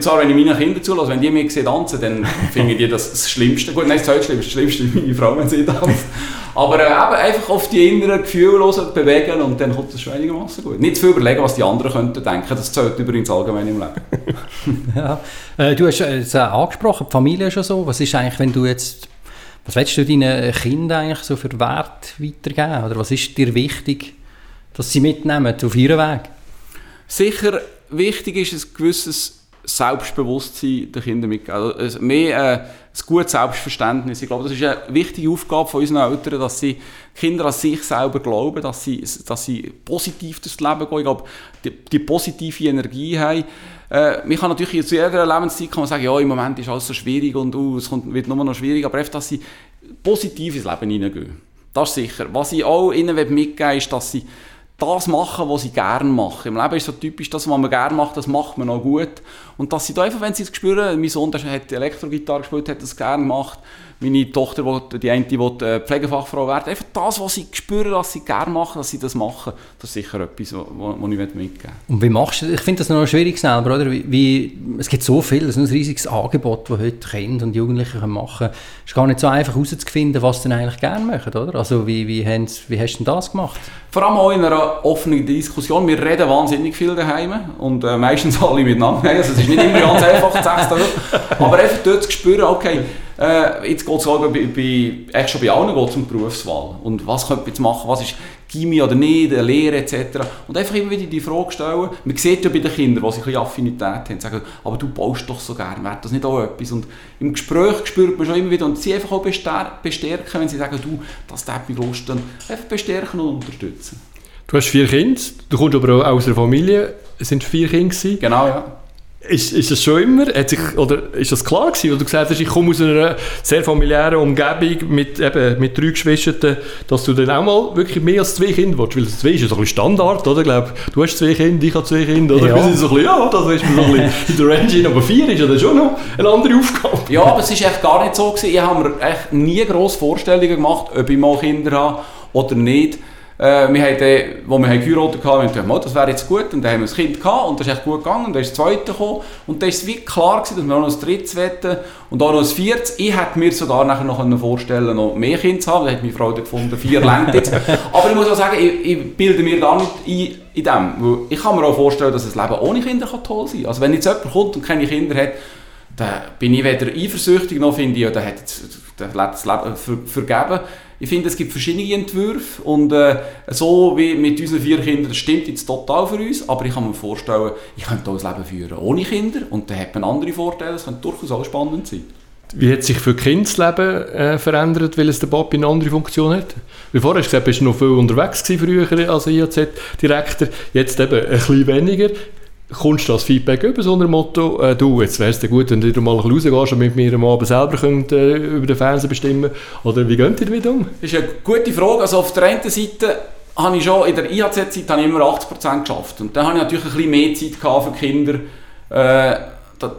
Zwar, wenn ich meinen Kindern zulasse, wenn die mich sehen tanzen, dann finde ich das das Schlimmste. Gut, nein, das Zweitschlimmste, das Schlimmste ist meine Frau, wenn sie tanzt. Aber äh, einfach auf die inneren Gefühle bewegen und dann kommt es schon einigermaßen gut. Nicht zu viel überlegen, was die anderen könnten denken, das zählt übrigens allgemein im Leben. ja. Äh, du hast es äh, angesprochen, die Familie schon so. Was ist eigentlich, wenn du jetzt, was willst du deinen Kindern eigentlich so für Wert weitergeben? Oder was ist dir wichtig? Dass sie mitnehmen auf ihren Weg? Sicher wichtig ist ein gewisses Selbstbewusstsein den Kindern mitgeben. Also mehr äh, ein gutes Selbstverständnis. Ich glaube, das ist eine wichtige Aufgabe von unseren Eltern, dass sie Kinder an sich selber glauben, dass sie, dass sie positiv durchs Leben gehen. Ich glaube, die, die positive Energie haben. Äh, man kann natürlich zu jeder Lebenszeit kann man sagen, ja, im Moment ist alles so schwierig und uh, es kommt, wird nur noch schwieriger, aber einfach, dass sie positiv ins Leben hineingehen. Das ist sicher. Was ich auch ihnen mitgeben will, ist, dass sie das machen, was sie gerne machen. Im Leben ist so typisch, das, was man gerne macht, das macht man auch gut. Und dass sie da einfach, wenn sie es spüren, mein Sohn hat Elektrogitarre gespielt, hat das gerne gemacht, meine Tochter, will, die eine, die äh, Pflegefachfrau werden, einfach das, was sie spüren, dass sie gerne machen, dass sie das machen, das ist sicher etwas, was ich mitgeben möchte. Und wie machst du das? Ich finde das noch schwierig selber, oder? Wie, wie, es gibt so viel, es ist ein riesiges Angebot, das heute Kinder und Jugendliche machen können. Es ist gar nicht so einfach herauszufinden, was sie eigentlich gerne machen, oder? Also wie, wie, wie hast du das gemacht? Vor allem auch in einer offenen Diskussion. Wir reden wahnsinnig viel daheim und äh, meistens alle miteinander. Also es ist nicht immer ganz einfach, aber einfach dort zu spüren, okay, äh, jetzt geht es bei, bei, echt schon bei allen geht's um Berufswahl. Und was könnte man jetzt machen, was ist Chemie oder nicht, eine Lehre etc. Und einfach immer wieder die Frage stellen. Man sieht ja bei den Kindern, die sich ein Affinität haben, sagen, aber du baust doch so gerne, wäre das nicht auch etwas? Und im Gespräch spürt man schon immer wieder und sie einfach auch bestärken, wenn sie sagen, du, das tut mich Lust, dann einfach bestärken und unterstützen. Du hast vier Kinder, du kommst aber auch aus einer Familie, es sind vier Kinder gewesen. Genau, ja. Ist, ist das schon immer, hat sich, oder ist das klar gewesen, weil du gesagt hast, ich komme aus einer sehr familiären Umgebung mit, eben, mit drei Geschwistern, dass du dann auch mal wirklich mehr als zwei Kinder willst, weil zwei ist ja so ein bisschen Standard, oder? Ich glaube, du hast zwei Kinder, ich habe zwei Kinder, oder? Ja. Wir sind so ein bisschen, ja, das ist so ein bisschen in der Range, aber vier ist ja dann schon noch eine andere Aufgabe. Ja, aber es ist echt gar nicht so gewesen, ich habe mir echt nie grosse Vorstellungen gemacht, ob ich mal Kinder habe oder nicht. Äh, wir haben dann, wo wir geheiratet haben, wir dachten, das wäre jetzt gut. Und dann haben wir ein Kind gehabt und das ist echt gut gegangen. Und dann ist das zweite gekommen. Und dann ist es wie klar gewesen, dass wir auch noch ein drittes wetten und auch noch ein viertes. Ich hätte mir sogar nachher noch vorstellen noch mehr Kinder zu haben. Da hat meine Frau gefunden, vier längt jetzt. Aber ich muss auch sagen, ich, ich bilde mir gar nicht ein in dem. Weil ich kann mir auch vorstellen, dass das Leben ohne Kinder toll sein kann. Also wenn jetzt jemand kommt und keine Kinder hat, dann bin ich weder eifersüchtig noch finde ich, ja, der hat jetzt das Leben vergeben. Ich finde, es gibt verschiedene Entwürfe und äh, so wie mit unseren vier Kindern, das stimmt jetzt total für uns, aber ich kann mir vorstellen, ich könnte auch ein Leben führen ohne Kinder und dann hat man andere Vorteile, das könnte durchaus auch spannend sein. Wie hat sich für Kind das Leben äh, verändert, weil es der Papi eine andere Funktion hat? Wie vorher hast du gesagt, bist du noch viel unterwegs früher als IAZ-Direktor, jetzt eben ein bisschen weniger kommst du das Feedback über so ein Motto, äh, du, jetzt wäre es gut, wenn du mal rausgehst und mit mir am Abend selber könnt, äh, über den Fernseher bestimmen Oder wie geht ihr damit um? Das ist eine gute Frage. Also auf der einen Seite habe ich schon in der IHZ-Zeit immer 80% geschafft. Und dann habe ich natürlich ein bisschen mehr Zeit gehabt für Kinder. Äh,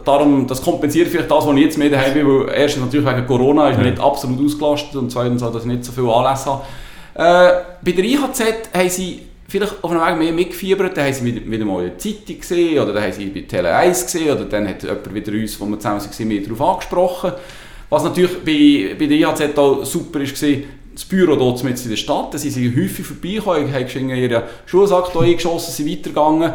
darum, das kompensiert vielleicht das, was ich jetzt mehr daheim bin, weil erstens natürlich wegen Corona ist man nicht absolut ausgelastet und zweitens auch, dass ich nicht so viele Anlässe habe. Äh, bei der IHZ haben sie vielleicht auf einem Weg mehr mitgefiebert, dann haben sie wieder mal in der Zeitung gesehen oder dann haben sie bei Tele 1 gesehen oder dann hat jemand wieder uns, wo wir zusammen waren, mehr darauf angesprochen. Was natürlich bei, bei der IHZ auch super war, das Büro dort mit in der Stadt, da sind sie häufig vorbeigekommen, haben ihren Schulsack eingeschossen, sind weitergegangen.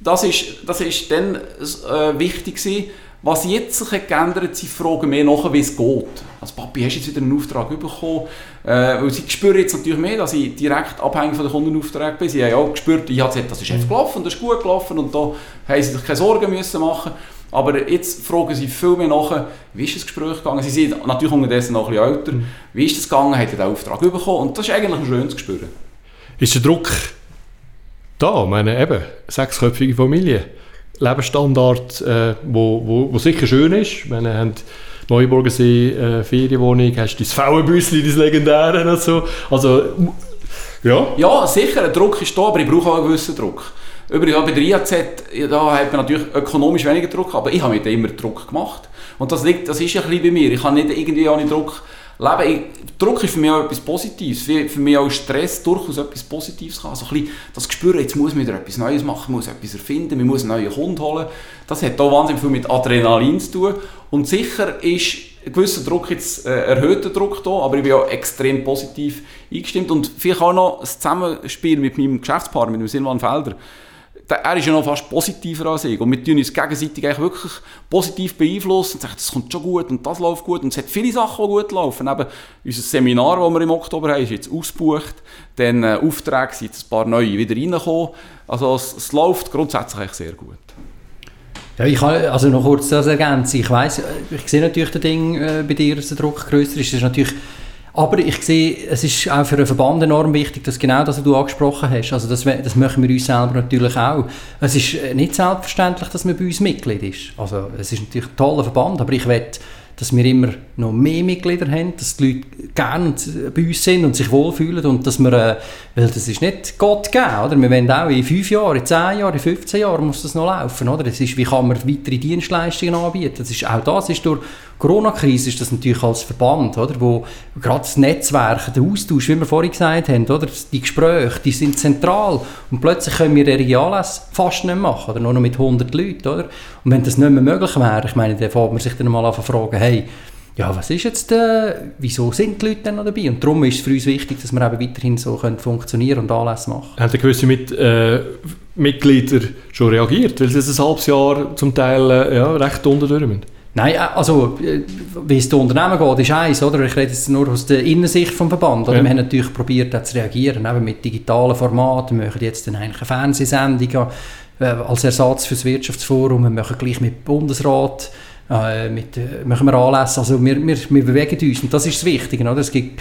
Das ist, das ist dann äh, wichtig gewesen. Was jetzt sich hat geändert sie fragen mehr nach, wie es geht. Also Papi, hast du jetzt wieder einen Auftrag bekommen? Äh, weil sie spüren jetzt natürlich mehr, dass ich direkt abhängig von den Kundenaufträgen bin. Sie haben auch gespürt, ich habe gesagt, das ist einfach gelaufen, das ist gut gelaufen und da haben sie sich keine Sorgen müssen machen aber jetzt fragen sie viel mehr nach, wie ist das Gespräch gegangen? Sie sind natürlich unterdessen noch ein bisschen älter. Mhm. Wie ist das gegangen? Hat er den Auftrag bekommen? Und das ist eigentlich ein schönes Gespür. Ist der Druck da? Ich meine, eben, sechsköpfige Familie. Lebensstandard, äh, wo, wo, wo sicher schön ist. Wir haben Neuburgersee, äh, Ferienwohnung, hast du das Frauenbüssli, das legendäre und so. Also, ja. Ja, sicher, ein Druck ist da, aber ich brauche auch einen gewissen Druck. Übrigens, bei der IAZ, da hat man natürlich ökonomisch weniger Druck, aber ich habe mir immer Druck gemacht. Und das, liegt, das ist ein bisschen bei mir. Ich habe nicht irgendwie auch Druck Leben, Druck ist für mich auch etwas Positives. Für mich auch Stress durchaus etwas Positives kann. Also ein bisschen das Gespür, jetzt muss man wieder etwas Neues machen, muss etwas erfinden, man muss einen neuen Kunden holen. Das hat auch wahnsinnig viel mit Adrenalin zu tun. Und sicher ist ein gewisser Druck jetzt äh, erhöhter Druck da, aber ich bin auch extrem positiv eingestimmt. Und vielleicht auch noch das Zusammenspiel mit meinem Geschäftspartner, mit dem Silvan Felder er ist ja noch fast positiver als ich. Und wir tun uns gegenseitig eigentlich wirklich positiv beeinflussen und sagen, das kommt schon gut und das läuft gut. Und es hat viele Sachen, die gut laufen. Eben unser Seminar, das wir im Oktober haben, ist jetzt ausgebucht. Dann äh, Aufträge sind ein paar neue wieder reingekommen. Also es, es läuft grundsätzlich sehr gut. Ja, ich kann also noch kurz das ergänzen. Ich weiss, ich sehe natürlich das Ding äh, bei dir, dass der Druck grösser ist. Das ist natürlich aber ich sehe, es ist auch für einen Verband enorm wichtig, dass genau das, was du angesprochen hast, also das, das machen wir uns selber natürlich auch. Es ist nicht selbstverständlich, dass man bei uns Mitglied ist. Also es ist natürlich ein toller Verband, aber ich will dass wir immer noch mehr Mitglieder haben, dass die Leute gerne bei uns sind und sich wohlfühlen und dass wir, äh, weil das ist nicht Gott geben, oder? Wir wollen auch in fünf Jahren, in zehn Jahren, in 15 Jahren muss das noch laufen, oder? Das ist, wie kann man weitere Dienstleistungen anbieten? Das ist, auch das ist durch Corona-Krise ist das natürlich als Verband, oder? Wo gerade das Netzwerk, der Austausch, wie wir vorhin gesagt haben, oder? Die Gespräche, die sind zentral und plötzlich können wir ihre Anlässe fast nicht machen, oder? Nur noch mit 100 Leuten, oder? Und wenn das nicht mehr möglich wäre, ich meine, dann fängt man sich dann mal an zu fragen, hey, ja, was ist jetzt, äh, wieso sind die Leute dann noch dabei? Und darum ist es für uns wichtig, dass wir eben weiterhin so können funktionieren und Anlässe machen. Haben gewisse mit, äh, Mitglieder schon reagiert, weil sie ein halbes Jahr zum Teil äh, ja, recht unten durch Nein, äh, also äh, wie es den Unternehmen geht, ist eins, oder? Ich rede jetzt nur aus der Innensicht vom Verband. Oder? Ja. Wir haben natürlich probiert, zu reagieren, eben mit digitalen Formaten. Wir machen jetzt dann eigentlich eine Fernsehsendung äh, als Ersatz für das Wirtschaftsforum. Wir machen gleich mit dem Bundesrat äh, mit, machen wir Anlässe. Also wir, wir, wir bewegen uns und das ist das Wichtige. Oder? Es gibt,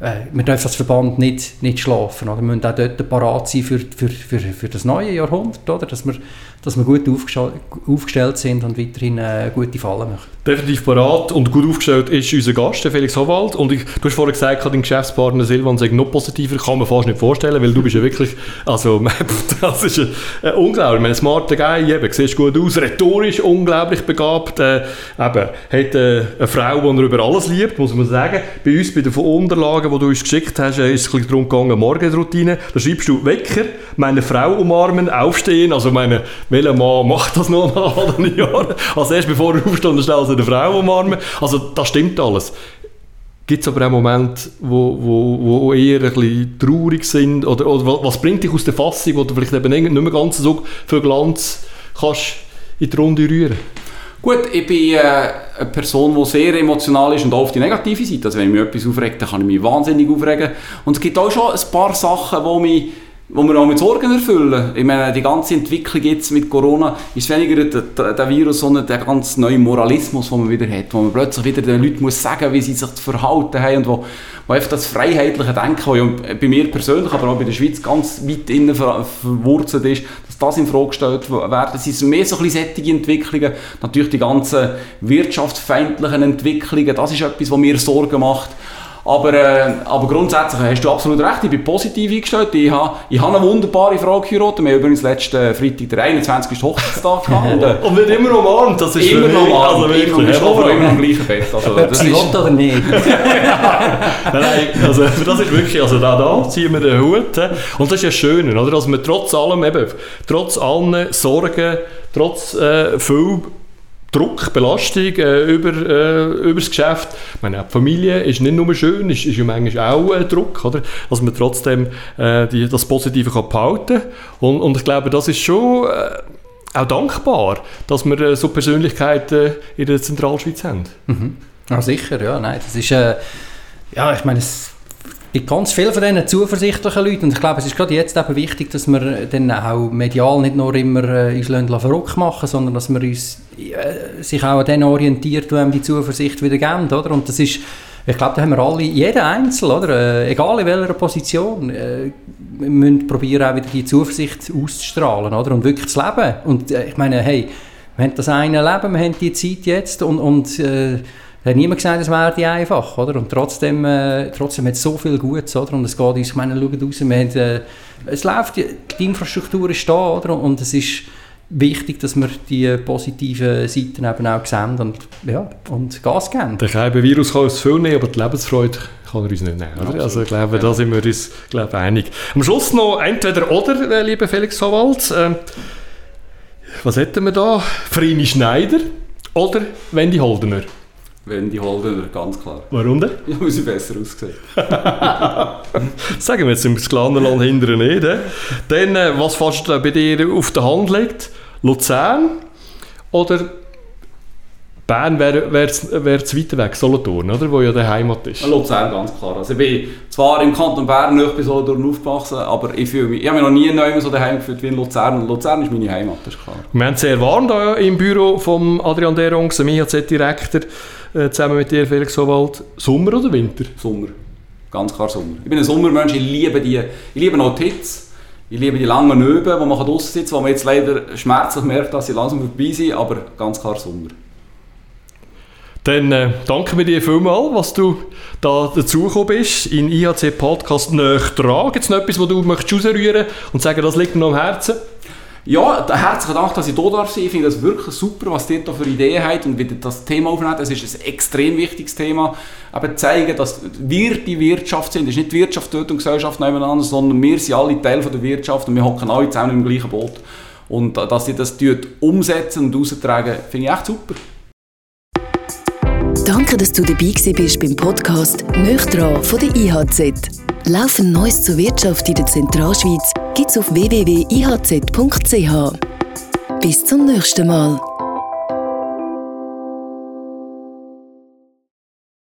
äh, wir dürfen als Verband nicht, nicht schlafen. Oder? Wir müssen auch dort parat sein für, für, für, für das neue Jahrhundert, oder? Dass, wir, dass wir gut aufgestellt sind und weiterhin äh, gute Fallen machen. Definitiv parat und gut aufgestellt ist unser Gast, Felix Howald. Und ich, du hast vorhin gesagt, dein Geschäftspartner Silvan sei noch positiver. Kann man fast nicht vorstellen, weil du bist ja wirklich, also das ist ein unglaublich. Ein smarter Guy, eben, siehst gut aus, rhetorisch unglaublich begabt. Äh, eben, hat äh, eine Frau, die er über alles liebt, muss man sagen. Bei uns, bei den Unterlagen, die du uns geschickt hast, äh, ist es darum gegangen, Morgenroutine. Da schreibst du Wecker, meine Frau umarmen, aufstehen. Also meine, welcher Mann macht das noch nach all den Jahren? Also erst bevor er aufsteht, schnell eine Frau umarmen. Also das stimmt alles. Gibt es aber auch Momente, wo, wo, wo eher ein bisschen traurig sind? Oder, oder was bringt dich aus der Fassung, wo du vielleicht eben nicht mehr ganz so viel Glanz kannst in die Runde rühren Gut, ich bin äh, eine Person, die sehr emotional ist und auf die negative Seite. Also wenn mich etwas aufregt, dann kann ich mich wahnsinnig aufregen. Und es gibt auch schon ein paar Sachen, die mich wo wir auch mit Sorgen erfüllen. Ich meine, die ganze Entwicklung jetzt mit Corona ist weniger der, der, Virus, sondern der ganz neue Moralismus, den man wieder hat, wo man plötzlich wieder den Leuten muss sagen, wie sie sich zu verhalten haben und wo, wo einfach das freiheitliche Denken, ja bei mir persönlich, aber auch bei der Schweiz ganz weit innen ver verwurzelt ist, dass das in Frage gestellt wird. Es sind mehr so ein bisschen Entwicklungen, natürlich die ganzen wirtschaftsfeindlichen Entwicklungen, das ist etwas, was mir Sorgen macht. Aber, äh, aber grundsätzlich hast du absolut recht, ich bin positiv eingestellt. Ich habe, ich habe eine wunderbare Frau geheiratet. Wir haben übrigens letzten Freitag, der 21. Hochzeitstag gehabt. Und, äh, und wird immer noch umarmt, das ist Immer noch umarmt, also wirklich, und ich schlafe immer am gleichen Bett. Also, das ist, oder nicht? Nein, also das ist wirklich, also da, da ziehen wir den Hut. Und das ist ja schön, oder? dass wir trotz allem, eben, trotz allen Sorgen, trotz äh, viel Druck, Belastung äh, über, äh, über das Geschäft. Ich meine, die Familie ist nicht nur schön, ist, ist ja manchmal auch äh, Druck, oder? dass man trotzdem äh, die, das Positive kann behalten kann. Und, und ich glaube, das ist schon äh, auch dankbar, dass wir äh, so Persönlichkeiten in der Zentralschweiz haben. Mhm. Ja, sicher, ja. Nein, das ist, ja, ich meine, es gibt ganz viele von diesen zuversichtlichen Leuten und ich glaube, es ist gerade jetzt eben wichtig, dass wir dann auch medial nicht nur immer äh, uns verrückt machen, sondern dass wir uns äh, sich auch an denen orientiert, die einem die Zuversicht wieder geben, oder? Und das ist, ich glaube, da haben wir alle, jeder Einzel, oder? Äh, egal in welcher Position, äh, müssen probieren, auch wieder die Zuversicht auszustrahlen, oder? Und wirklich zu leben. Und äh, ich meine, hey, wir haben das eine Leben, wir haben die Zeit jetzt und, und äh, hat niemand gesagt, es wäre einfach, oder? Und trotzdem, äh, trotzdem hat es so viel Gutes, oder? Und es geht uns, ich meine, schaut raus, wir haben, äh, es läuft, die, Infrastruktur ist da, oder? Und es ist wichtig, dass wir die positiven Seiten eben auch sehen und, ja, und Gas geben. Der Virus kann uns viel nehmen, aber die Lebensfreude kann er uns nicht nehmen. Oder? Also ich glaube, ja. da sind wir uns glaube, einig. Am Schluss noch entweder oder, äh, lieber Felix Howald. Äh, was hätten wir da? Frini Schneider oder Wendy Holdener? Wenn die Holdener, ganz klar. Warum denn? Ja, weil sie besser aussehen. Sagen wir jetzt im Sklanenland hinterher nicht. He? Dann, äh, was fast bei dir auf der Hand liegt, Luzern oder Bern wäre wär, wär zu weit weg, Solothurn, oder? wo ja der Heimat ist. Luzern, ganz klar. Also ich bin zwar im Kanton Bern nicht bei Solothurn aufgewachsen, aber ich, fühle mich, ich habe mich noch nie neu so daheim gefühlt wie in Luzern. Luzern ist meine Heimat, das ist klar. Wir haben sehr warm hier im Büro von Adrian Derungs, dem IHZ-Direktor. Äh, zusammen mit dir, Felix Howald, Sommer oder Winter? Sommer. Ganz klar Sommer. Ich bin ein Sommermensch, ich liebe die, ich liebe auch die Hitze. Ich liebe die langen Nöben, wo man draußen sitzt, wo man jetzt leider schmerzlich merkt, dass sie langsam vorbei sind, aber ganz klar Sommer. Dann äh, danken wir dir vielmals, was du da dazugekommen bist in IHC Podcast «Nöch dran». Gibt es noch etwas, was du möchtest rausrühren und sagen, das liegt mir noch am Herzen? Ja, herzlichen Dank, dass ich hier sein. Ich finde das wirklich super, was ihr da für Ideen habt und wie ihr das Thema aufnehmt. Das ist ein extrem wichtiges Thema. Aber zeigen, dass wir die Wirtschaft sind. Es ist nicht die Wirtschaft dort und Gesellschaft nebeneinander, sondern wir sind alle Teil der Wirtschaft und wir hocken alle zusammen im gleichen Boot. Und äh, dass sie das umsetzen und austragen, finde ich echt super. Danke, dass du dabei bist beim Podcast «Nöchtran» von der IHZ. Laufend Neues zur Wirtschaft in der Zentralschweiz gibt's auf www.ihz.ch. Bis zum nächsten Mal.